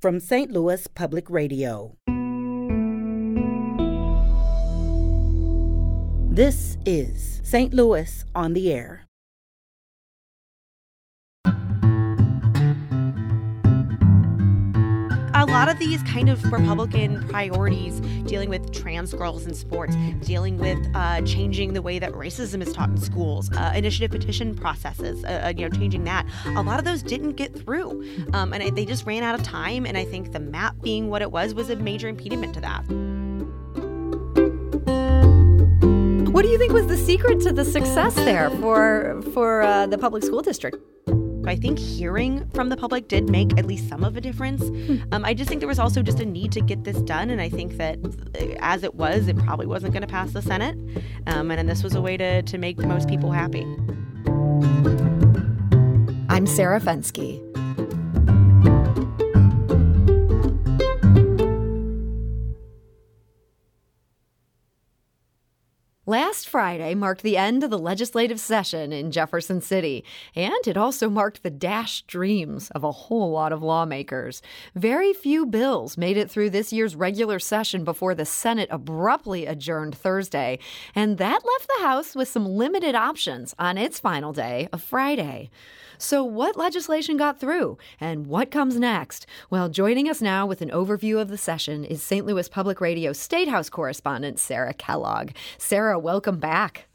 from St. Louis Public Radio. This is St. Louis on the Air. Lot of these kind of Republican priorities dealing with trans girls in sports, dealing with uh, changing the way that racism is taught in schools, uh, initiative petition processes, uh, uh you know, changing that. A lot of those didn't get through, um, and they just ran out of time. And I think the map being what it was was a major impediment to that. What do you think was the secret to the success there for for uh, the public school district? I think hearing from the public did make at least some of a difference. Hmm. Um, I just think there was also just a need to get this done, and I think that uh, as it was, it probably wasn't going to pass the Senate, um, and, and this was a way to to make most people happy. I'm Sarah Fenske. Last Friday marked the end of the legislative session in Jefferson City, and it also marked the dashed dreams of a whole lot of lawmakers. Very few bills made it through this year's regular session before the Senate abruptly adjourned Thursday, and that left the House with some limited options on its final day of Friday. So, what legislation got through and what comes next? Well, joining us now with an overview of the session is St. Louis Public Radio State House correspondent Sarah Kellogg. Sarah, welcome back.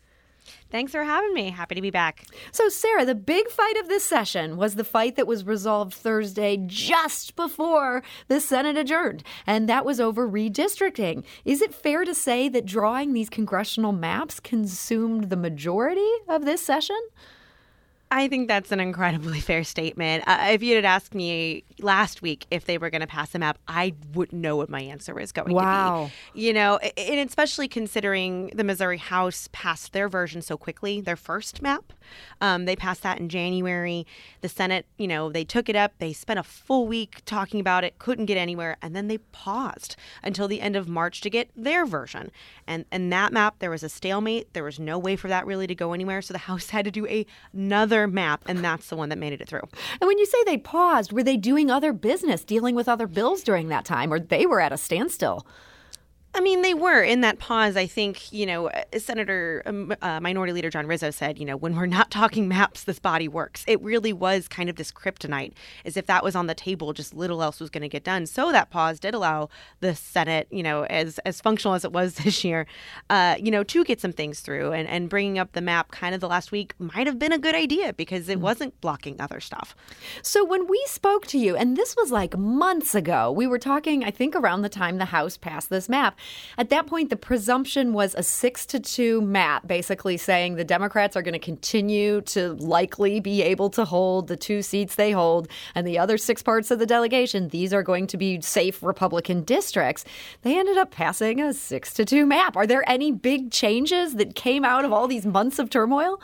Thanks for having me. Happy to be back. So, Sarah, the big fight of this session was the fight that was resolved Thursday just before the Senate adjourned, and that was over redistricting. Is it fair to say that drawing these congressional maps consumed the majority of this session? I think that's an incredibly fair statement. Uh, if you had asked me last week if they were going to pass a map, I wouldn't know what my answer was going wow. to be. You know, and especially considering the Missouri House passed their version so quickly, their first map. Um, they passed that in January. The Senate, you know, they took it up. They spent a full week talking about it, couldn't get anywhere, and then they paused until the end of March to get their version. And and that map, there was a stalemate. There was no way for that really to go anywhere. So the House had to do a, another map, and that's the one that made it through. And when you say they paused, were they doing other business, dealing with other bills during that time, or they were at a standstill? I mean, they were in that pause. I think, you know, uh, Senator um, uh, Minority Leader John Rizzo said, you know, when we're not talking maps, this body works. It really was kind of this kryptonite, as if that was on the table, just little else was going to get done. So that pause did allow the Senate, you know, as as functional as it was this year, uh, you know, to get some things through. And, and bringing up the map kind of the last week might have been a good idea because it mm. wasn't blocking other stuff. So when we spoke to you, and this was like months ago, we were talking, I think, around the time the House passed this map. At that point, the presumption was a six to two map, basically saying the Democrats are going to continue to likely be able to hold the two seats they hold, and the other six parts of the delegation, these are going to be safe Republican districts. They ended up passing a six to two map. Are there any big changes that came out of all these months of turmoil?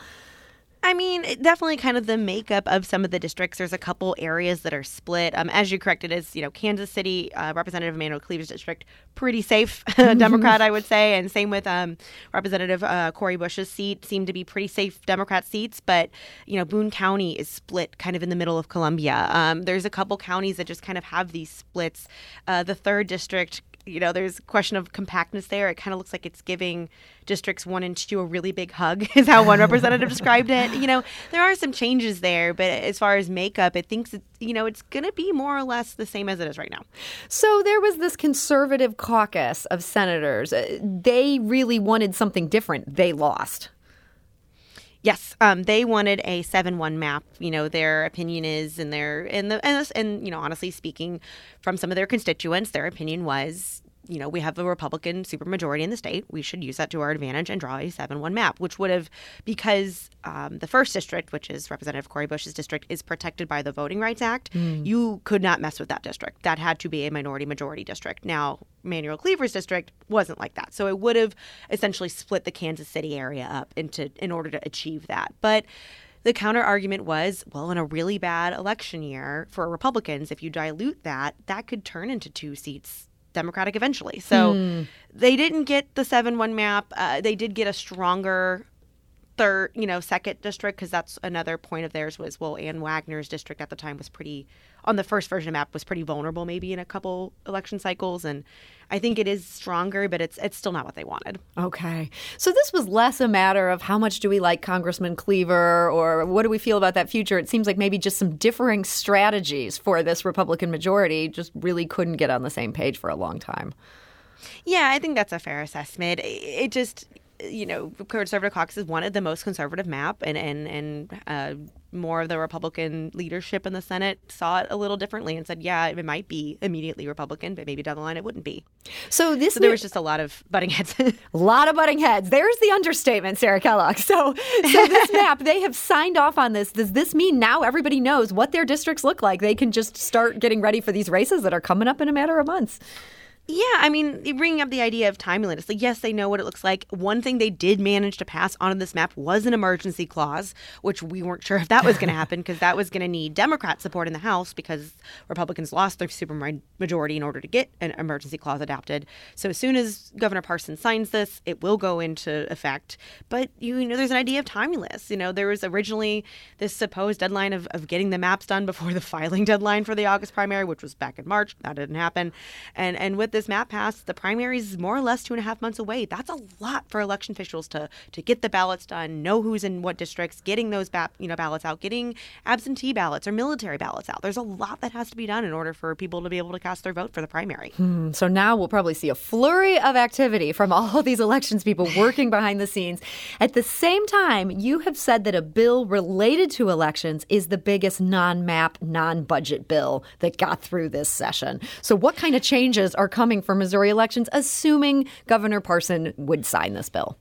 Mean, definitely kind of the makeup of some of the districts. There's a couple areas that are split. Um, as you corrected, is you know Kansas City uh, Representative Emanuel Cleaver's district, pretty safe Democrat, I would say, and same with um, Representative uh, Cori Bush's seat, seem to be pretty safe Democrat seats. But you know, Boone County is split kind of in the middle of Columbia. Um, there's a couple counties that just kind of have these splits. Uh, the third district you know, there's a question of compactness there. It kind of looks like it's giving districts one and two a really big hug, is how one representative described it. You know, there are some changes there, but as far as makeup, it thinks, it, you know, it's going to be more or less the same as it is right now. So there was this conservative caucus of senators. Uh, they really wanted something different. They lost. Yes, um, they wanted a seven-one map. You know, their opinion is, and their and the and, and you know, honestly speaking, from some of their constituents, their opinion was you know, we have a Republican supermajority in the state. We should use that to our advantage and draw a 7 1 map, which would have, because um, the first district, which is Representative Cori Bush's district, is protected by the Voting Rights Act, mm. you could not mess with that district. That had to be a minority majority district. Now, Manuel Cleaver's district wasn't like that. So it would have essentially split the Kansas City area up into in order to achieve that. But the counter argument was, well, in a really bad election year for Republicans, if you dilute that, that could turn into two seats Democratic eventually. So mm. they didn't get the 7 1 map. Uh, they did get a stronger third, you know, second district because that's another point of theirs was, well, Ann Wagner's district at the time was pretty on the first version of map was pretty vulnerable maybe in a couple election cycles and I think it is stronger, but it's it's still not what they wanted. Okay. So this was less a matter of how much do we like Congressman Cleaver or what do we feel about that future? It seems like maybe just some differing strategies for this Republican majority just really couldn't get on the same page for a long time. Yeah, I think that's a fair assessment. It just you know, conservative caucuses wanted the most conservative map, and and and uh, more of the Republican leadership in the Senate saw it a little differently and said, yeah, it might be immediately Republican, but maybe down the line it wouldn't be. So this so there was just a lot of butting heads. a lot of butting heads. There's the understatement, Sarah Kellogg. So so this map, they have signed off on this. Does this mean now everybody knows what their districts look like? They can just start getting ready for these races that are coming up in a matter of months. Yeah, I mean, bringing up the idea of timeliness, like, yes, they know what it looks like. One thing they did manage to pass onto this map was an emergency clause, which we weren't sure if that was going to happen because that was going to need Democrat support in the House because Republicans lost their supermajority in order to get an emergency clause adopted. So as soon as Governor Parsons signs this, it will go into effect. But, you know, there's an idea of timeliness. You know, there was originally this supposed deadline of, of getting the maps done before the filing deadline for the August primary, which was back in March. That didn't happen. And, and with this map passed, the primary is more or less two and a half months away. That's a lot for election officials to to get the ballots done, know who's in what districts, getting those ba- you know ballots out, getting absentee ballots or military ballots out. There's a lot that has to be done in order for people to be able to cast their vote for the primary. Hmm, so now we'll probably see a flurry of activity from all of these elections people working behind the scenes. At the same time, you have said that a bill related to elections is the biggest non-map, non-budget bill that got through this session. So what kind of changes are coming coming for Missouri elections, assuming Governor Parson would sign this bill.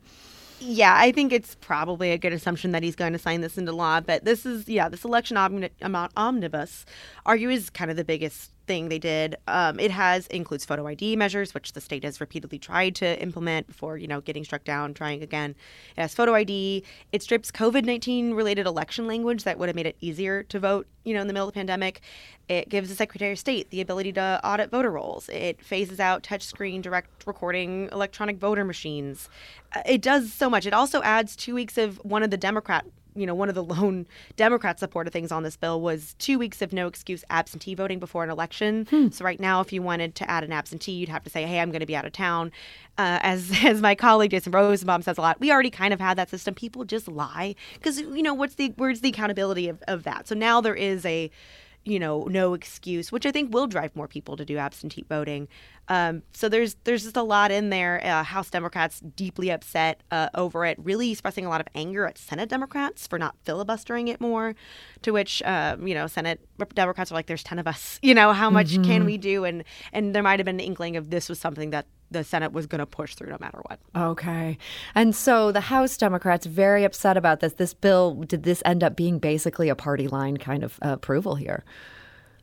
Yeah, I think it's probably a good assumption that he's going to sign this into law. But this is, yeah, this election omni- omnibus, argue is kind of the biggest thing they did. Um, it has includes photo ID measures, which the state has repeatedly tried to implement before, you know, getting struck down, trying again. It has photo ID. It strips COVID nineteen related election language that would have made it easier to vote, you know, in the middle of the pandemic. It gives the Secretary of State the ability to audit voter rolls. It phases out touchscreen direct recording electronic voter machines. Uh, it does so much. It also adds two weeks of one of the Democrat you know, one of the lone Democrat supported things on this bill was two weeks of no excuse absentee voting before an election. Hmm. So right now, if you wanted to add an absentee, you'd have to say, "Hey, I'm going to be out of town." Uh, as as my colleague Jason Rosenbaum says a lot, we already kind of had that system. People just lie because you know what's the where's the accountability of, of that? So now there is a you know, no excuse, which I think will drive more people to do absentee voting. Um, so there's there's just a lot in there. Uh, House Democrats deeply upset uh, over it, really expressing a lot of anger at Senate Democrats for not filibustering it more. To which um, you know, Senate Democrats are like, "There's ten of us. You know, how much mm-hmm. can we do?" And and there might have been an inkling of this was something that the Senate was going to push through no matter what. Okay. And so the House Democrats very upset about this. This bill did this end up being basically a party line kind of uh, approval here?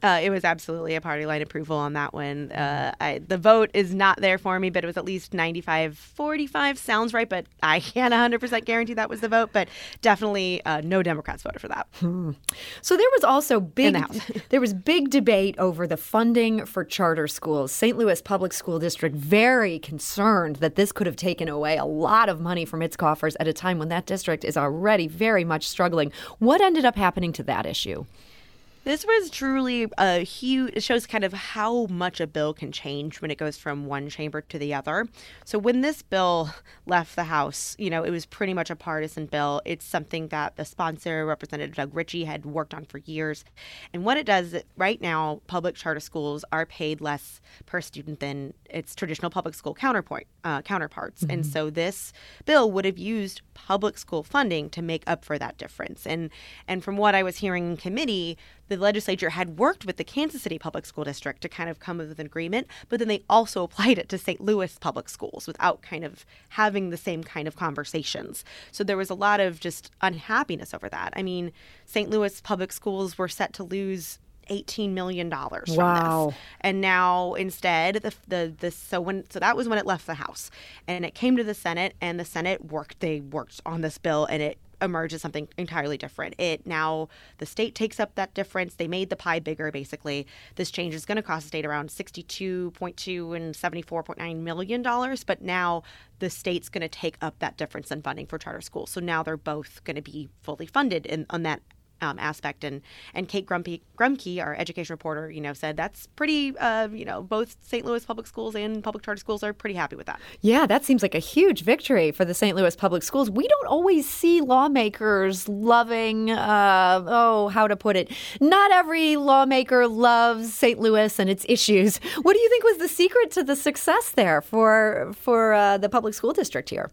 Uh, it was absolutely a party line approval on that one. Uh, I, the vote is not there for me, but it was at least 95 45. Sounds right, but I can't 100% guarantee that was the vote. But definitely uh, no Democrats voted for that. Hmm. So there was also big the there was big debate over the funding for charter schools. St. Louis Public School District very concerned that this could have taken away a lot of money from its coffers at a time when that district is already very much struggling. What ended up happening to that issue? This was truly a huge, it shows kind of how much a bill can change when it goes from one chamber to the other. So when this bill left the House, you know, it was pretty much a partisan bill. It's something that the sponsor, Representative Doug Richey, had worked on for years. And what it does right now, public charter schools are paid less per student than its traditional public school counterpoint, uh, counterparts. Mm-hmm. And so this bill would have used public school funding to make up for that difference. And and from what I was hearing in committee, the legislature had worked with the Kansas City Public School District to kind of come up with an agreement, but then they also applied it to St. Louis public schools without kind of having the same kind of conversations. So there was a lot of just unhappiness over that. I mean, St. Louis public schools were set to lose eighteen million dollars from wow. this, and now instead the the the so when so that was when it left the House, and it came to the Senate, and the Senate worked they worked on this bill, and it emerges something entirely different. It now the state takes up that difference. They made the pie bigger basically. This change is going to cost the state around 62.2 and 74.9 million dollars, but now the state's going to take up that difference in funding for charter schools. So now they're both going to be fully funded in on that um, aspect. And and Kate Grumpy, Grumke, our education reporter, you know, said that's pretty. Uh, you know, both St. Louis public schools and public charter schools are pretty happy with that. Yeah, that seems like a huge victory for the St. Louis public schools. We don't always see lawmakers loving. Uh, oh, how to put it? Not every lawmaker loves St. Louis and its issues. What do you think was the secret to the success there for for uh, the public school district here?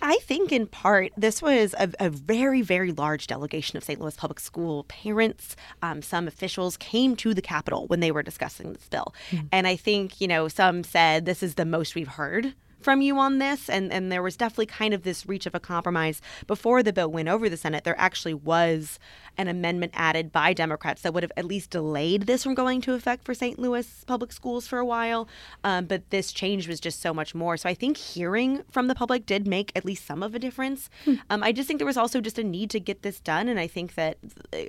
I think in part this was a, a, very, very large delegation of St. Louis public school parents. Um, some officials came to the Capitol when they were discussing this bill. Mm-hmm. And I think, you know, some said this is the most we've heard from you on this. And, and there was definitely kind of this reach of a compromise. Before the bill went over the Senate, there actually was an amendment added by Democrats that would have at least delayed this from going to effect for St. Louis public schools for a while. Um, but this change was just so much more. So I think hearing from the public did make at least some of a difference. Hmm. Um, I just think there was also just a need to get this done. And I think that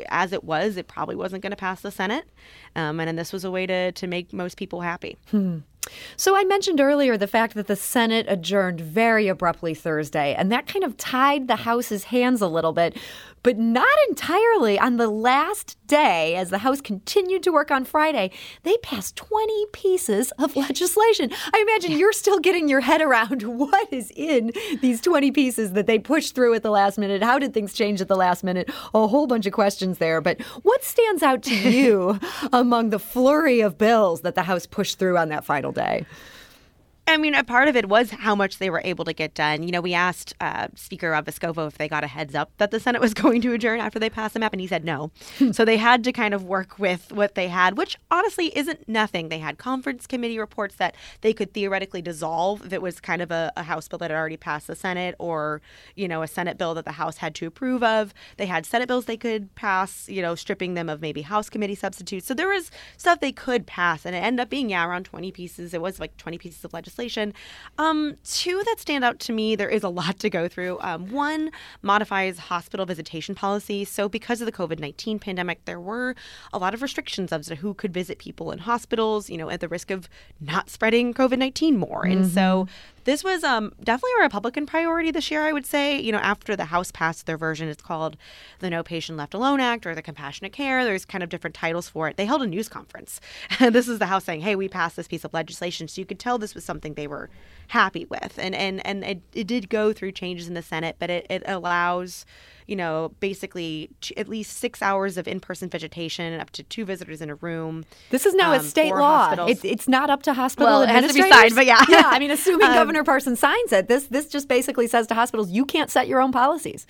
as it was, it probably wasn't going to pass the Senate. Um, and, and this was a way to, to make most people happy. Hmm. So I mentioned earlier the fact that the Senate adjourned very abruptly Thursday, and that kind of tied the House's hands a little bit but not entirely. On the last day, as the House continued to work on Friday, they passed 20 pieces of legislation. I imagine you're still getting your head around what is in these 20 pieces that they pushed through at the last minute. How did things change at the last minute? A whole bunch of questions there. But what stands out to you among the flurry of bills that the House pushed through on that final day? I mean, a part of it was how much they were able to get done. You know, we asked uh, Speaker Rob Vescovo if they got a heads up that the Senate was going to adjourn after they passed the map, and he said no. Hmm. so they had to kind of work with what they had, which honestly isn't nothing. They had conference committee reports that they could theoretically dissolve if it was kind of a, a House bill that had already passed the Senate or, you know, a Senate bill that the House had to approve of. They had Senate bills they could pass, you know, stripping them of maybe House committee substitutes. So there was stuff they could pass, and it ended up being, yeah, around 20 pieces. It was like 20 pieces of legislation legislation. Um, two that stand out to me, there is a lot to go through. Um, one modifies hospital visitation policy. So, because of the COVID 19 pandemic, there were a lot of restrictions as to who could visit people in hospitals, you know, at the risk of not spreading COVID 19 more. Mm-hmm. And so this was um, definitely a Republican priority this year, I would say. You know, after the House passed their version, it's called the No Patient Left Alone Act or the Compassionate Care. There's kind of different titles for it. They held a news conference. this is the House saying, hey, we passed this piece of legislation. So you could tell this was something they were happy with. And, and, and it, it did go through changes in the Senate, but it, it allows you know, basically at least six hours of in-person visitation, up to two visitors in a room. This is now um, a state law. It's, it's not up to hospital well, administrators. It has to be signed, but yeah, yeah. I mean, assuming um, Governor Parsons signs it, this this just basically says to hospitals, you can't set your own policies.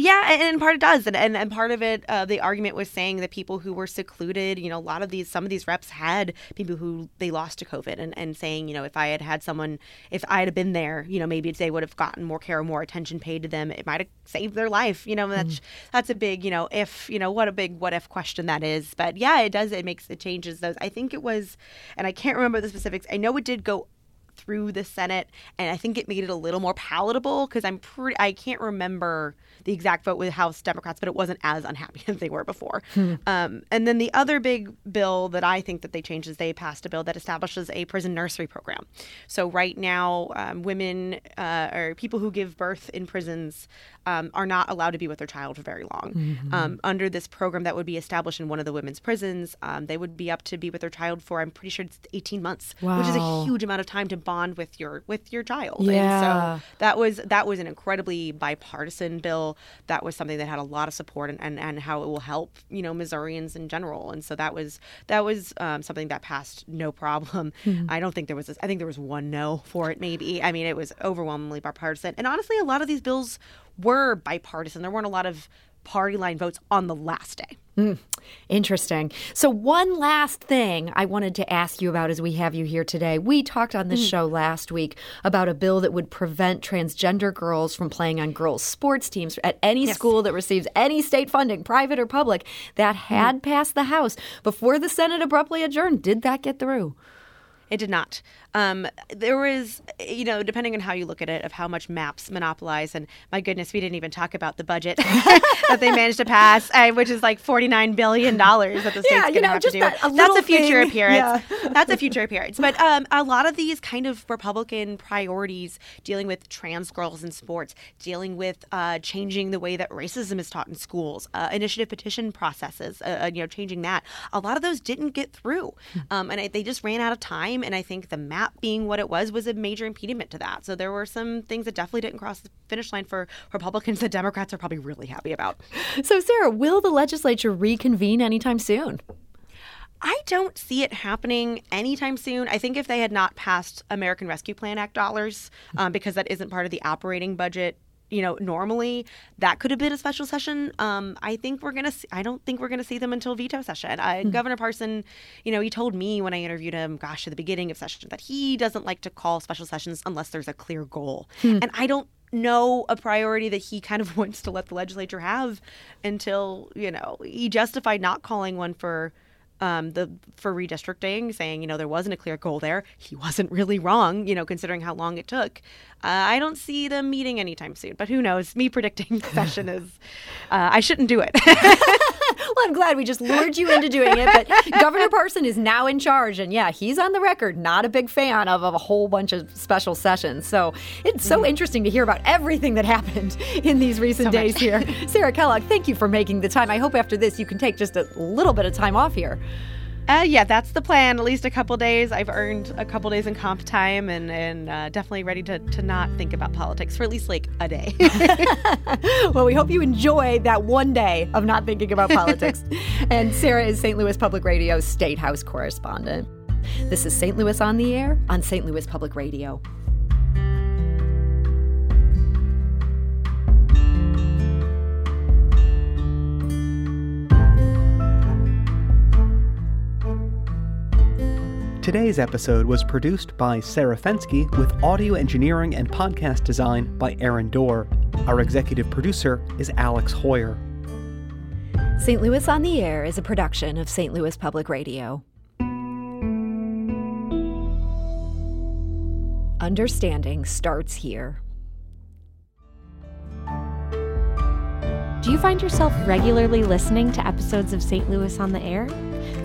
Yeah, and, and part it does, and, and and part of it, uh, the argument was saying that people who were secluded, you know, a lot of these, some of these reps had people who they lost to COVID, and, and saying, you know, if I had had someone, if I had been there, you know, maybe they would have gotten more care, more attention paid to them. It might have saved their life. You know, that's mm. that's a big, you know, if you know what a big what if question that is. But yeah, it does. It makes it changes those. I think it was, and I can't remember the specifics. I know it did go through the Senate, and I think it made it a little more palatable because I'm pretty. I can't remember the exact vote with House Democrats, but it wasn't as unhappy as they were before. Hmm. Um, and then the other big bill that I think that they changed is they passed a bill that establishes a prison nursery program. So right now, um, women uh, or people who give birth in prisons um, are not allowed to be with their child for very long. Mm-hmm. Um, under this program that would be established in one of the women's prisons, um, they would be up to be with their child for I'm pretty sure it's 18 months, wow. which is a huge amount of time to bond with your with your child. Yeah. And so that was that was an incredibly bipartisan bill. That was something that had a lot of support and, and, and how it will help you know Missourians in general. And so that was that was um, something that passed no problem. Mm-hmm. I don't think there was I think there was one no for it maybe. I mean it was overwhelmingly bipartisan. And honestly, a lot of these bills were bipartisan. There weren't a lot of party line votes on the last day. Mm, interesting. So, one last thing I wanted to ask you about as we have you here today. We talked on this mm. show last week about a bill that would prevent transgender girls from playing on girls' sports teams at any yes. school that receives any state funding, private or public. That had mm. passed the House before the Senate abruptly adjourned. Did that get through? It did not. Um, there was, you know, depending on how you look at it, of how much maps monopolize. And my goodness, we didn't even talk about the budget that they managed to pass, uh, which is like $49 billion that the state's Yeah, going you to have to do. that- a That's a future thing. appearance. Yeah. That's a future appearance. But um, a lot of these kind of Republican priorities dealing with trans girls in sports, dealing with uh, changing the way that racism is taught in schools, uh, initiative petition processes, uh, uh, you know, changing that. A lot of those didn't get through, um, and I, they just ran out of time. And I think the map being what it was was a major impediment to that. So there were some things that definitely didn't cross the finish line for Republicans that Democrats are probably really happy about. So, Sarah, will the legislature reconvene anytime soon? I don't see it happening anytime soon. I think if they had not passed American Rescue Plan Act dollars, um, because that isn't part of the operating budget, you know, normally that could have been a special session. Um, I think we're gonna. See, I don't think we're gonna see them until veto session. Uh, Governor Parson, you know, he told me when I interviewed him, gosh, at the beginning of session, that he doesn't like to call special sessions unless there's a clear goal, and I don't know a priority that he kind of wants to let the legislature have until you know he justified not calling one for um, the for redistricting, saying you know there wasn't a clear goal there. He wasn't really wrong, you know, considering how long it took. Uh, I don't see them meeting anytime soon, but who knows? Me predicting session is uh, I shouldn't do it. Well, I'm glad we just lured you into doing it. But Governor Parson is now in charge. And yeah, he's on the record, not a big fan of, of a whole bunch of special sessions. So it's so mm. interesting to hear about everything that happened in these recent So days here. Sarah Kellogg, thank you for making the time. I hope after this you can take just a little bit of time off here. Uh, yeah, that's the plan. At least a couple days. I've earned a couple days in comp time, and and uh, definitely ready to to not think about politics for at least like a day. Well, we hope you enjoy that one day of not thinking about politics. and Sarah is St. Louis Public Radio's State House correspondent. This is St. Louis on the Air on St. Louis Public Radio. Today's episode was produced by Sarah Fenske with audio engineering and podcast design by Aaron Doerr. Our executive producer is Alex Heuer. St. Louis on the Air is a production of St. Louis Public Radio. Understanding starts here. Do you find yourself regularly listening to episodes of St. Louis on the Air?